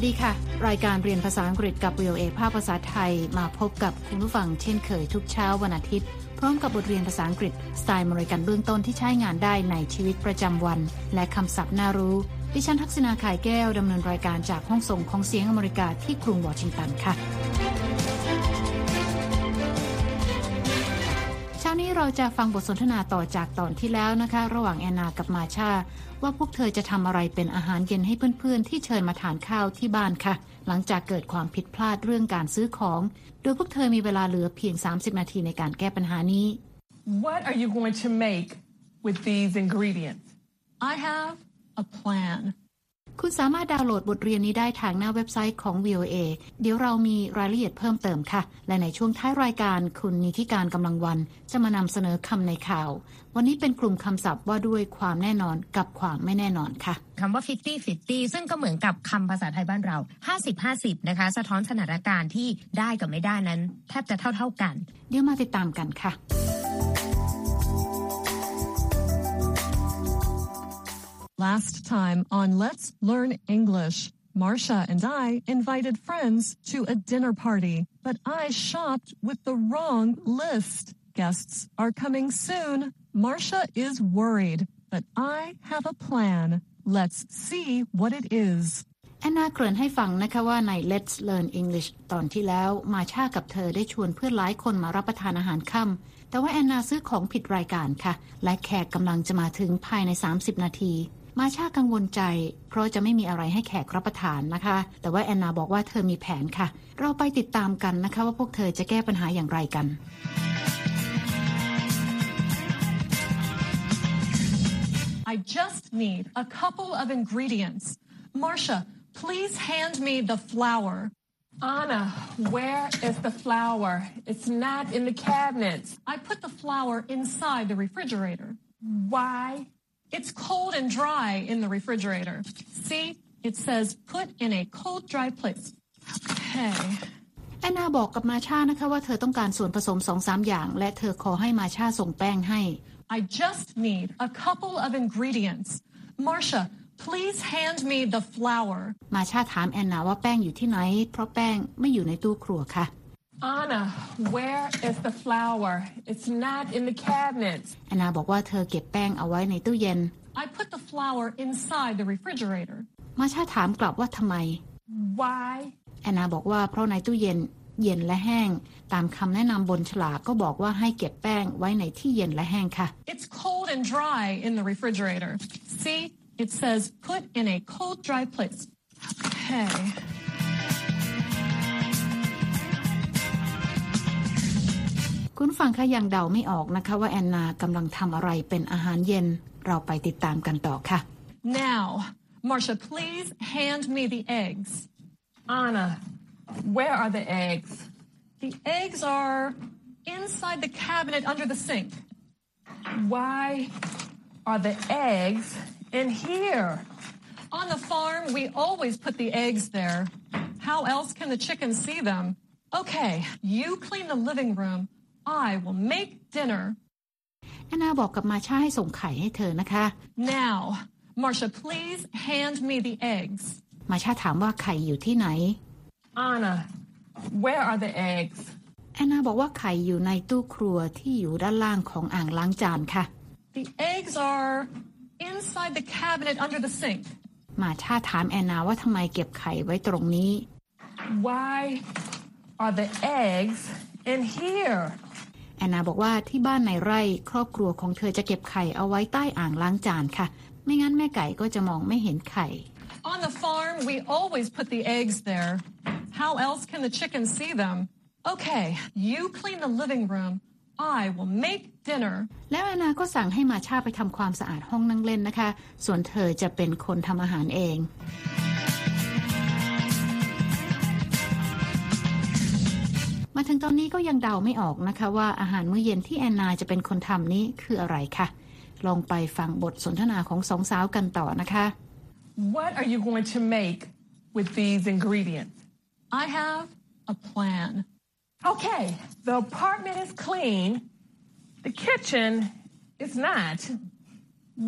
วัสดีค่ะ รายการเรียนภาษาอังกฤษกับ VOA ภาคภาษาไทยมาพบกับคุณผู้ฟังเช่นเคยทุกเช้าวันอาทิตย์ พร้อมกับบทเรียนภาษาอังกฤษสไตล์มริกันเบื้องต้นที่ใช้งานได้ในชีวิตประจำวัน และคำศัพท์น่ารู้ ดิฉันทักษณาขายแก้วดำเนินรายการจากห้องส่งของเสียงอเมริกาที่กรุงวอชิงตันค่ะ นี้เราจะฟังบทสนทนาต่อจากตอนที่แล้วนะคะ ระหว่างแอนนากับมาชาว่าพวกเธอจะทำอะไรเป็นอาหารเย็นให้เพื่อนๆ ที่เชิญมาทานข้าวที่บ้านค่ะ หลังจากเกิดความผิดพลาดเรื่องการซื้อของ โดยพวกเธอมีเวลาเหลือเพียง 30 นาทีในการแก้ปัญหานี้ What are you going to make with these ingredients? I have a plan. คุณสามารถดาวน์โหลดบทเรียนนี้ได้ทางหน้าเว็บไซต์ของ VOA เดี๋ยวเรามีรายละเอียดเพิ่มเติมค่ะ และในช่วงท้ายรายการคุณนิธิการกำลังวัน จะมานำเสนอคำในข่าว วันนี้เป็นกลุ่มคำศัพท์ว่าด้วยความแน่นอนกับความไม่แน่นอนค่ะคำว่า 50 50 ซึ่งก็เหมือนกับคำภาษาไทยบ้านเรา 50 50 นะคะ สะท้อนสถานการณ์ที่ได้กับไม่ได้นั้น แทบจะเท่าๆกัน เดี๋ยวมาติดตามกันค่ะ Last time on Let's Learn English, Marcia and I invited friends to a dinner party, but I shopped with the wrong list. Guests are coming soon. Marcia is worried, but I have a plan. Let's see what it is. แอนนาเกริ่นให้ฟังนะคะว่าใน Let's Learn English ตอนที่แล้ว มาชากับเธอได้ชวนเพื่อนหลายคนมารับประทานอาหารค่ำแต่ว่าแอนนาซื้อของผิดรายการค่ะ และแขกกำลังจะมาถึงภายใน 30 นาที มาชากังวลใจ เพราะจะไม่มีอะไรให้แขกรับประทานนะคะ แต่ว่าแอนนาบอกว่าเธอมีแผนค่ะ เราไปติดตามกันนะคะว่าพวกเธอจะแก้ปัญหาอย่างไรกัน I just need a couple of ingredients. Marcia, please hand me the flour. Anna, where is the flour? It's not in the cabinets. I put the flour inside the refrigerator. Why? It's cold and dry in the refrigerator. See, it says put in a cold, dry place. Okay. แอนนาบอกกับมาชานะคะว่าเธอต้องการส่วนผสมสองสามอย่าง และเธอขอให้มาชาส่งแป้งให้ I just need a couple of ingredients. Marcia, please hand me the flour. มาชาถามแอนนาว่าแป้งอยู่ที่ไหน เพราะแป้งไม่อยู่ในตู้ครัวค่ะ Anna, where is the flour? It's not in the cabinets. แอนนาบอกว่าเธอเก็บแป้งเอาไว้ในตู้เย็น I put the flour inside the refrigerator. มาชาถามกลับว่าทำไม Why? แอนนาบอกว่าเพราะในตู้เย็นเย็นและแห้ง ตามคำแนะนำบนฉลากก็บอกว่าให้เก็บแป้งไว้ในที่เย็นและแห้งค่ะ It's cold and dry in the refrigerator. See, it says put in a cold, dry place. Okay. คุณฟังคะยังเดาไม่ออกนะคะว่าแอนนากำลังทำอะไรเป็นอาหารเย็น เราไปติดตามกันต่อค่ะ Now, Marcia, please hand me the eggs. Anna, where are the eggs? The eggs are inside the cabinet under the sink. Why are the eggs in here? On the farm, we always put the eggs there. How else can the chickens see them? Okay, you clean the living room. I will make dinner. แอนนาบอกกับมาชาให้ส่งไข่ให้เธอนะคะ Now, Marcia, please hand me the eggs. มาชาถามว่าไข่อยู่ที่ไหน Anna, where are the eggs? แอนนาบอกว่าไข่อยู่ในตู้ครัวที่อยู่ด้านล่างของอ่างล้างจานค่ะ The eggs are inside the cabinet under the sink. มาชาถามแอนนาว่าทำไมเก็บไข่ไว้ตรงนี้ Why are the eggs in here? แอนนาบอกว่าที่บ้านในไร่ครอบครัวของเธอจะเก็บไข่เอาไว้ใต้อ่างล้างจานค่ะ ไม่งั้นแม่ไก่ก็จะมองไม่เห็นไข่ On the farm, we always put the eggs there. How else can the chickens see them? Okay, you clean the living room. I will make dinner. แล้วแอนนาก็สั่งให้มาชาไปทำความสะอาดห้องนั่งเล่นนะคะ ส่วนเธอจะเป็นคนทำอาหารเอง มาถึงตอนนี้ก็ยังเดาไม่ออกนะคะ ว่าอาหารมื้อเย็นที่แอนนาจะเป็นคนทำนี้คืออะไรคะลองไปฟังบทสนทนาของสองสาวกันต่อนะคะ What are you going to make with these ingredients? I have a plan. Okay, the apartment is clean. The kitchen is not.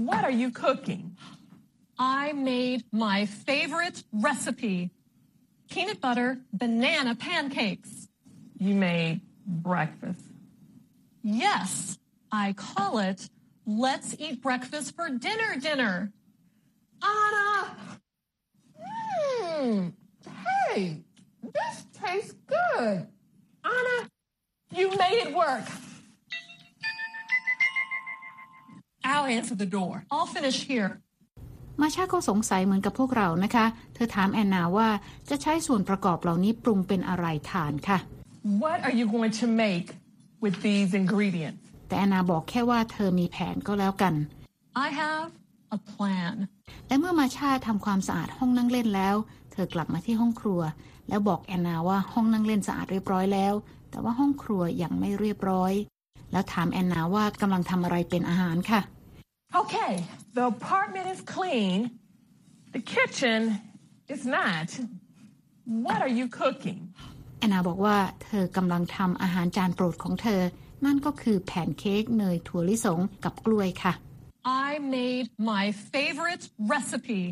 What are you cooking? I made my favorite recipe peanut butter banana pancakes. You made breakfast. Yes, I call it let's eat breakfast for dinner dinner. Anna! Mmm. Hey, this tastes good. Anna, you made it work. I'll answer the door. I'll finish here. มาชาก็สงสัยเหมือนกับพวกเรานะคะ เธอถามแอนนาว่าจะใช้ส่วนประกอบเหล่านี้ปรุงเป็นอะไรทานค่ะ What are you going to make with these ingredients? แต่แอนนาบอกแค่ว่าเธอมีแผนก็แล้วกัน I have a plan. และเมื่อมาชาทำความสะอาดห้องนั่งเล่นแล้ว เธอกลับมาที่ห้องครัว แล้วบอกแอนนาว่าห้องนั่งเล่นสะอาดเรียบร้อยแล้ว แต่ว่าห้องครัวยังไม่เรียบร้อย แล้วถามแอนนาว่ากำลังทำอะไรเป็นอาหารค่ะ Okay, the apartment is clean. The kitchen is not. What are you cooking? แอนนาบอกว่าเธอกำลังทำอาหารจานโปรดของเธอ นั่นก็คือแผ่นเค้กเนยถั่วลิสงกับกล้วยค่ะ I made my favorite recipe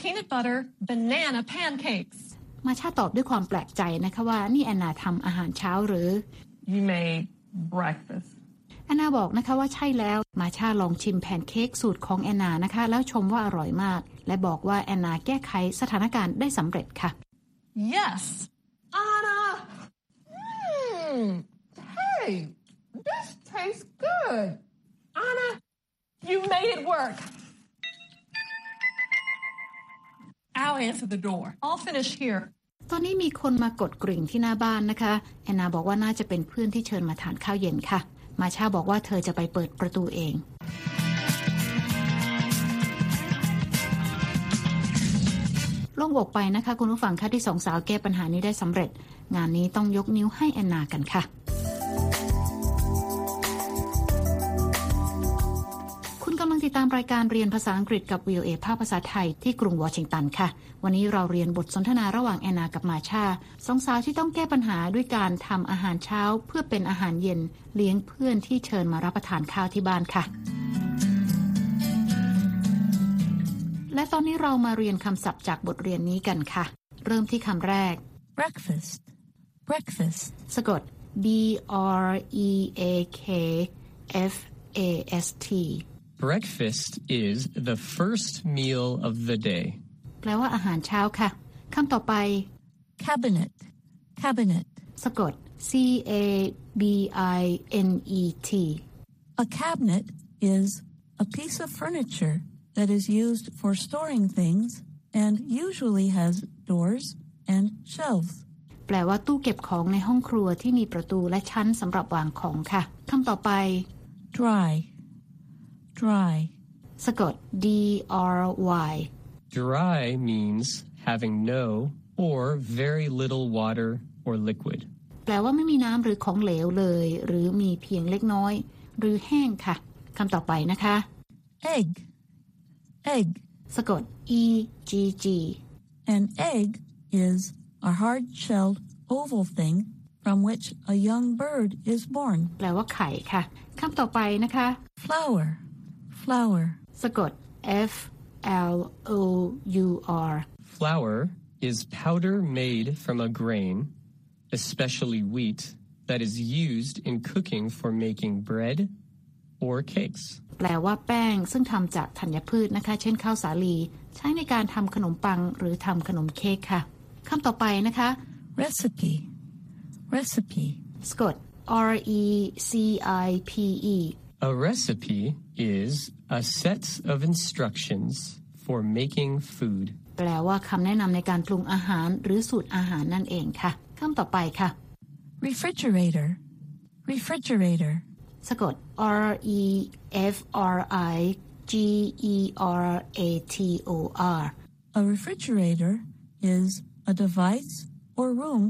peanut butter banana pancakes. มาชาตอบด้วยความแปลกใจนะคะว่านี่แอนนาทำอาหารเช้าหรือ You made breakfast. แอนนาบอกนะคะว่าใช่แล้วมาชาลองชิมแผ่นเค้กสูตรของแอนนานะคะ แล้วชมว่าอร่อยมาก และบอกว่าแอนนาแก้ไขสถานการณ์ได้สำเร็จค่ะ Yes, Anna! Mm, Hey, this tastes good. Anna, you made it work. I'll answer the door. I'll finish here. ตอนนี้มีคนมากดกริ่งที่หน้าบ้านนะคะ แอนนาบอกว่าน่าจะเป็นเพื่อนที่เชิญมาทานข้าวเย็นค่ะ มาชาบอกว่าเธอจะไปเปิดประตูเอง ลงอกไปนะคะ คุณผู้ฟังค่ะที่สองสาวแก้ปัญหานี้ได้สำเร็จ งานนี้ต้องยกนิ้วให้แอนนากันค่ะ คุณกำลังติดตามรายการเรียนภาษาอังกฤษกับ VOA ภาคภาษาไทยที่กรุงวอชิงตันค่ะ วันนี้เราเรียนบทสนทนาระหว่างแอนนากับมาชาสองสาวที่ต้องแก้ปัญหาด้วยการทำอาหารเช้า เพื่อเป็นอาหารเย็น เลี้ยงเพื่อนที่เชิญมารับประทานข้าวที่บ้านค่ะ ตอนนี้เรามาเรียนคำศัพท์จากบทเรียนนี้กันค่ะ เริ่มที่คำแรก breakfast, breakfast, สะกด B R E A K F A S T Breakfast is the first meal of the day. แปลว่าอาหารเช้าค่ะคำต่อไป cabinet, cabinet. สะกด C A B I N E T A cabinet is a piece of furniture that is used for storing things and usually has doors and shelves. แปลว่าตู้เก็บของในห้องครัวที่มีประตูและชั้นสำหรับวางของค่ะคำต่อไป Dry, dry. สะกด D R Y Dry means having no or very little water or liquid. แปลว่าไม่มีน้ำหรือของเหลวเลย หรือมีเพียงเล็กน้อย หรือแห้งค่ะคำต่อไปนะคะ Egg, egg. สะกด E G G An egg is a hard-shelled oval thing from which a young bird is born. แปลว่าไข่ค่ะคำต่อไปนะคะ Flour, flour. สะกด F L O U R Flour is powder made from a grain, especially wheat, that is used in cooking for making bread or cakes. แปลว่าแป้งซึ่งทำจากธัญพืชนะคะ เช่นข้าวสาลี ใช้ในการทำขนมปังหรือทำขนมเค้กค่ะคำต่อไปนะคะ Recipe, recipe. สะกด R E C I P E A recipe is a set of instructions for making food. แปลว่าคำแนะนำในการปรุงอาหารหรือสูตรอาหารนั่นเองค่ะคำต่อไปค่ะ Refrigerator, refrigerator. สะกด R E F R I G E R A T O R A refrigerator is a device or room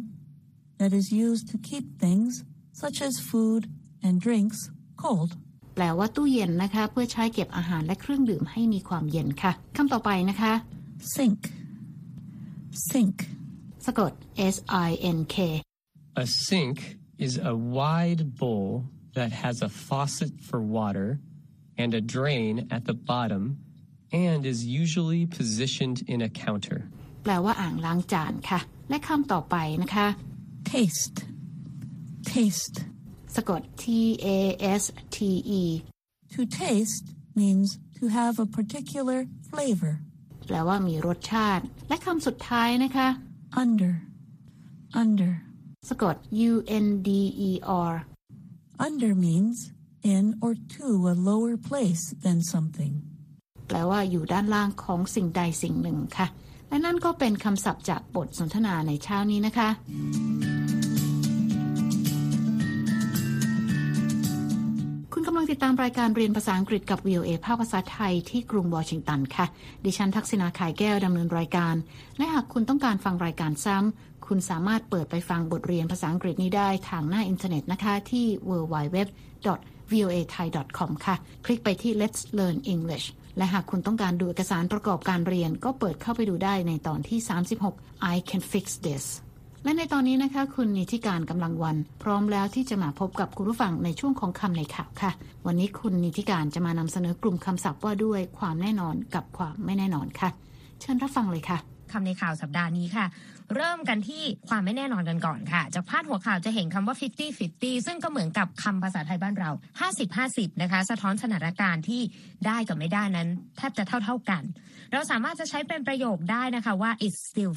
that is used to keep things such as food and drinks cold. แปลว่าตู้เย็นนะคะ เพื่อใช้เก็บอาหารและเครื่องดื่มให้มีความเย็นค่ะคำต่อไปนะคะ Sink, sink. สะกด S I N K A sink is a wide bowl that has a faucet for water and a drain at the bottom and is usually positioned in a counter. แปลว่าอ่างล้างจานค่ะ และคำต่อไปนะคะ taste, taste. สะกด T A S T E To taste means to have a particular flavor. แปลว่ามีรสชาติ และคำสุดท้ายนะคะ Under, under. สะกด U N D E R Under means in or to a lower place than something. แปลว่าอยู่ด้านล่างของสิ่งใดสิ่งหนึ่งค่ะ และนั่นก็เป็นคำศัพท์จากบทสนทนาในเช้านี้นะคะ คุณกำลังติดตามรายการเรียนภาษาอังกฤษกับ VOA ภาคภาษาไทยที่กรุงวอชิงตันค่ะ ดิฉันทักษณาขายแก้วดำเนินรายการ และหากคุณต้องการฟังรายการซ้ำ คุณสามารถเปิดไปฟังบทเรียนภาษาอังกฤษนี้ได้ทางหน้าอินเทอร์เน็ตนะคะ ที่ www voa thai com ค่ะ คลิกไปที่ Let's Learn English และหากคุณต้องการดูเอกสารประกอบการเรียน ก็เปิดเข้าไปดูได้ในตอนที่ 36 I can fix this และในตอนนี้นะคะ คุณนิติการกำลังวัน พร้อมแล้วที่จะมาพบกับคุณผู้ฟังในช่วงของคำในข่าวค่ะ วันนี้คุณนิติการจะมานำเสนอกลุ่มคำศัพท์ว่าด้วยความแน่นอนกับความไม่แน่นอนค่ะ เชิญรับฟังเลยค่ะคำในข่าวสัปดาห์นี้ค่ะ เริ่มกันที่ความไม่แน่นอนกันก่อนค่ะ จากพาดหัวข่าวจะเห็นคำว่า 50-50 ซึ่งก็เหมือนกับคำภาษาไทยบ้านเรา 50-50 นะคะ สะท้อนสถานการณ์ที่ได้กับไม่ได้นั้น แทบจะเท่า ๆกัน เราสามารถจะใช้เป็นประโยคได้นะคะว่า it's still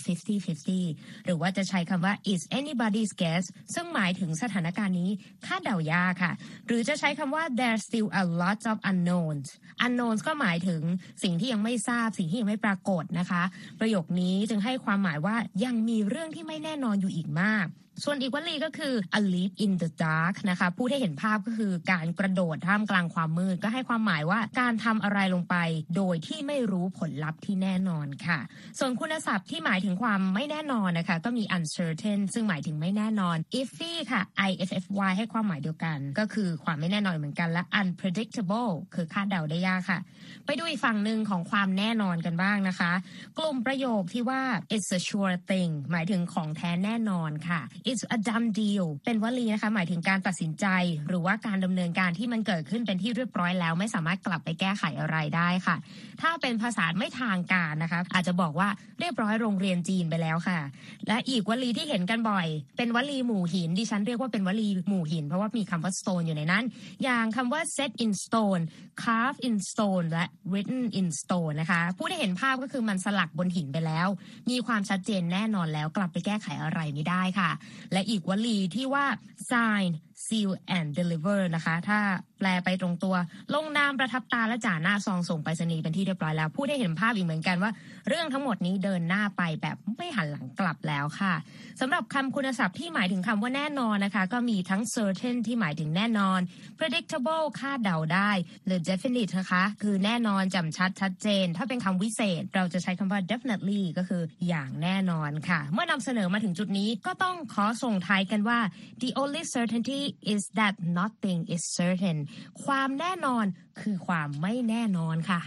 50-50 หรือว่าจะใช้คำว่า it's anybody's guess ซึ่งหมายถึงสถานการณ์นี้คาดเดายากค่ะ หรือจะใช้คำว่า there's still a lot of unknowns unknowns ก็หมายถึงสิ่งที่ยังไม่ทราบ สิ่งที่ยังไม่ปรากฏนะคะ ประโยคนี้จึงให้ความหมายว่ายังมีเรื่องที่ไม่แน่นอนอยู่อีกมาก ส่วนอีกวลีก็คือ a leap in the dark นะคะพูดให้เห็นภาพก็คือการกระโดดท่ามกลางความมืด ก็ให้ความหมายว่าการทำอะไรลงไป โดยที่ไม่รู้ผลลัพธ์ที่แน่นอนค่ะ ส่วนคุณศัพท์ที่หมายถึงความไม่แน่นอนนะคะ ก็มี uncertain ซึ่งหมายถึงไม่แน่นอน iffy ค่ะ i f f y ให้ความหมายเดียวกัน ก็คือความไม่แน่นอนเหมือนกันและ unpredictable คือคาดเดาได้ยากค่ะ ไปดูอีกฝั่งหนึ่งของความแน่นอนกันบ้างนะคะ กลุ่มประโยคที่ว่า it's a sure thing หมายถึงของแท้แน่นอนค่ะ it's a done deal เป็นวลีนะคะหมายถึงการตัดสินใจ หรือว่าการดำเนินการที่มันเกิดขึ้นเป็นที่เรียบร้อยแล้ว ไม่สามารถกลับไปแก้ไขอะไรได้ค่ะ ถ้าเป็นภาษาไม่ทางการนะคะอาจจะบอกว่าเรียบร้อยโรงเรียนจีนไปแล้วค่ะ และอีกวลีที่เห็นกันบ่อย เป็นวลีหมู่หินดิฉันเรียกว่าเป็นวลีหมู่หิน เพราะว่ามีคำว่า stone อยู่ในนั้น อย่างคำว่า set in stone carve in stone และ written in stone นะคะพูดให้เห็นภาพก็คือมันสลักบนหินไปแล้ว มีความชัดเจนแน่นอนแล้วกลับไปแก้ไขอะไรไม่ได้ค่ะและอีกวลีที่ว่า sign seal and deliver นะคะ ถ้าแปลไปตรงตัว ลงนามประทับตาและจ่าหน้าซองส่งไปรษณีย์เป็นที่เรียบร้อยแล้ว พูดให้เห็นภาพอีกเหมือนกันว่า เรื่องทั้งหมดนี้เดินหน้าไปแบบไม่หันหลังกลับแล้วค่ะสำหรับคำคุณศัพท์ที่หมายถึงคำว่าแน่นอนนะคะ ก็มีทั้ง certain ที่หมายถึงแน่นอน predictable คาดเดาได้ หรือ definite นะคะ คือแน่นอนจำชัดชัดเจน ถ้าเป็นคำวิเศษ เราจะใช้คำว่า definitely ก็คืออย่างแน่นอนค่ะ เมื่อนำเสนอมาถึงจุดนี้ก็ต้องขอส่งท้ายกันว่า the only certainty is that nothing is certain ความแน่นอนคือความไม่แน่นอนค่ะ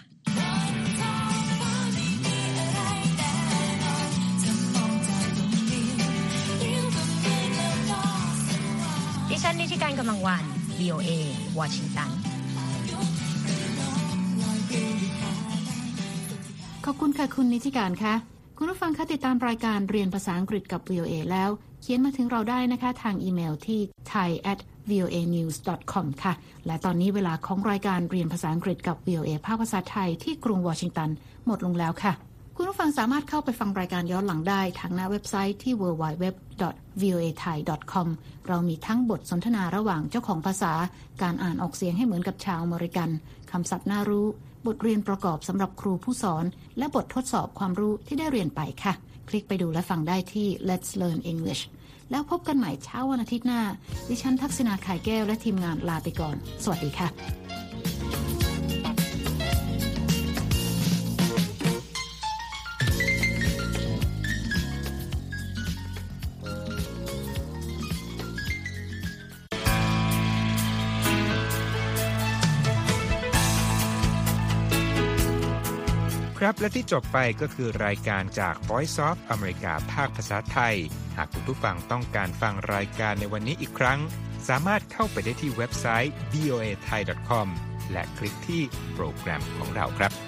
ดิฉันนิติการกำลังวัน VOA วอชิงตันขอบคุณค่ะคุณนิติการค่ะ คุณผู้ฟังคะติดตามรายการเรียนภาษาอังกฤษกับ VOA แล้ว เขียนมาถึงเราได้นะคะทางอีเมลที่ thai at voa news com ค่ะ และตอนนี้เวลาของรายการเรียนภาษาอังกฤษกับ VOA ภาคภาษาไทยที่กรุงวอชิงตัน หมดลงแล้วค่ะ คุณผู้ฟังสามารถเข้าไปฟังรายการย้อนหลังได้ทางหน้าเว็บไซต์ที่ www.voathai.com เรามีทั้งบทสนทนาระหว่างเจ้าของภาษา การอ่านออกเสียงให้เหมือนกับชาวอเมริกันคำศัพท์น่ารู้ บทเรียนประกอบสำหรับครูผู้สอน และบททดสอบความรู้ที่ได้เรียนไปค่ะ คลิกไปดูและฟังได้ที่ Let's Learn English แล้วพบกันใหม่เช้าวันอาทิตย์หน้า ดิฉันทักษณาขายแก้วและทีมงานลาไปก่อน สวัสดีค่ะ ครับและที่จบไปก็คือรายการจาก Voice of อเมริกาภาคภาษาไทย หากคุณผู้ฟังต้องการฟังรายการในวันนี้อีกครั้ง สามารถเข้าไปได้ที่เว็บไซต์ voa thai com และคลิกที่โปรแกรมของเราครับ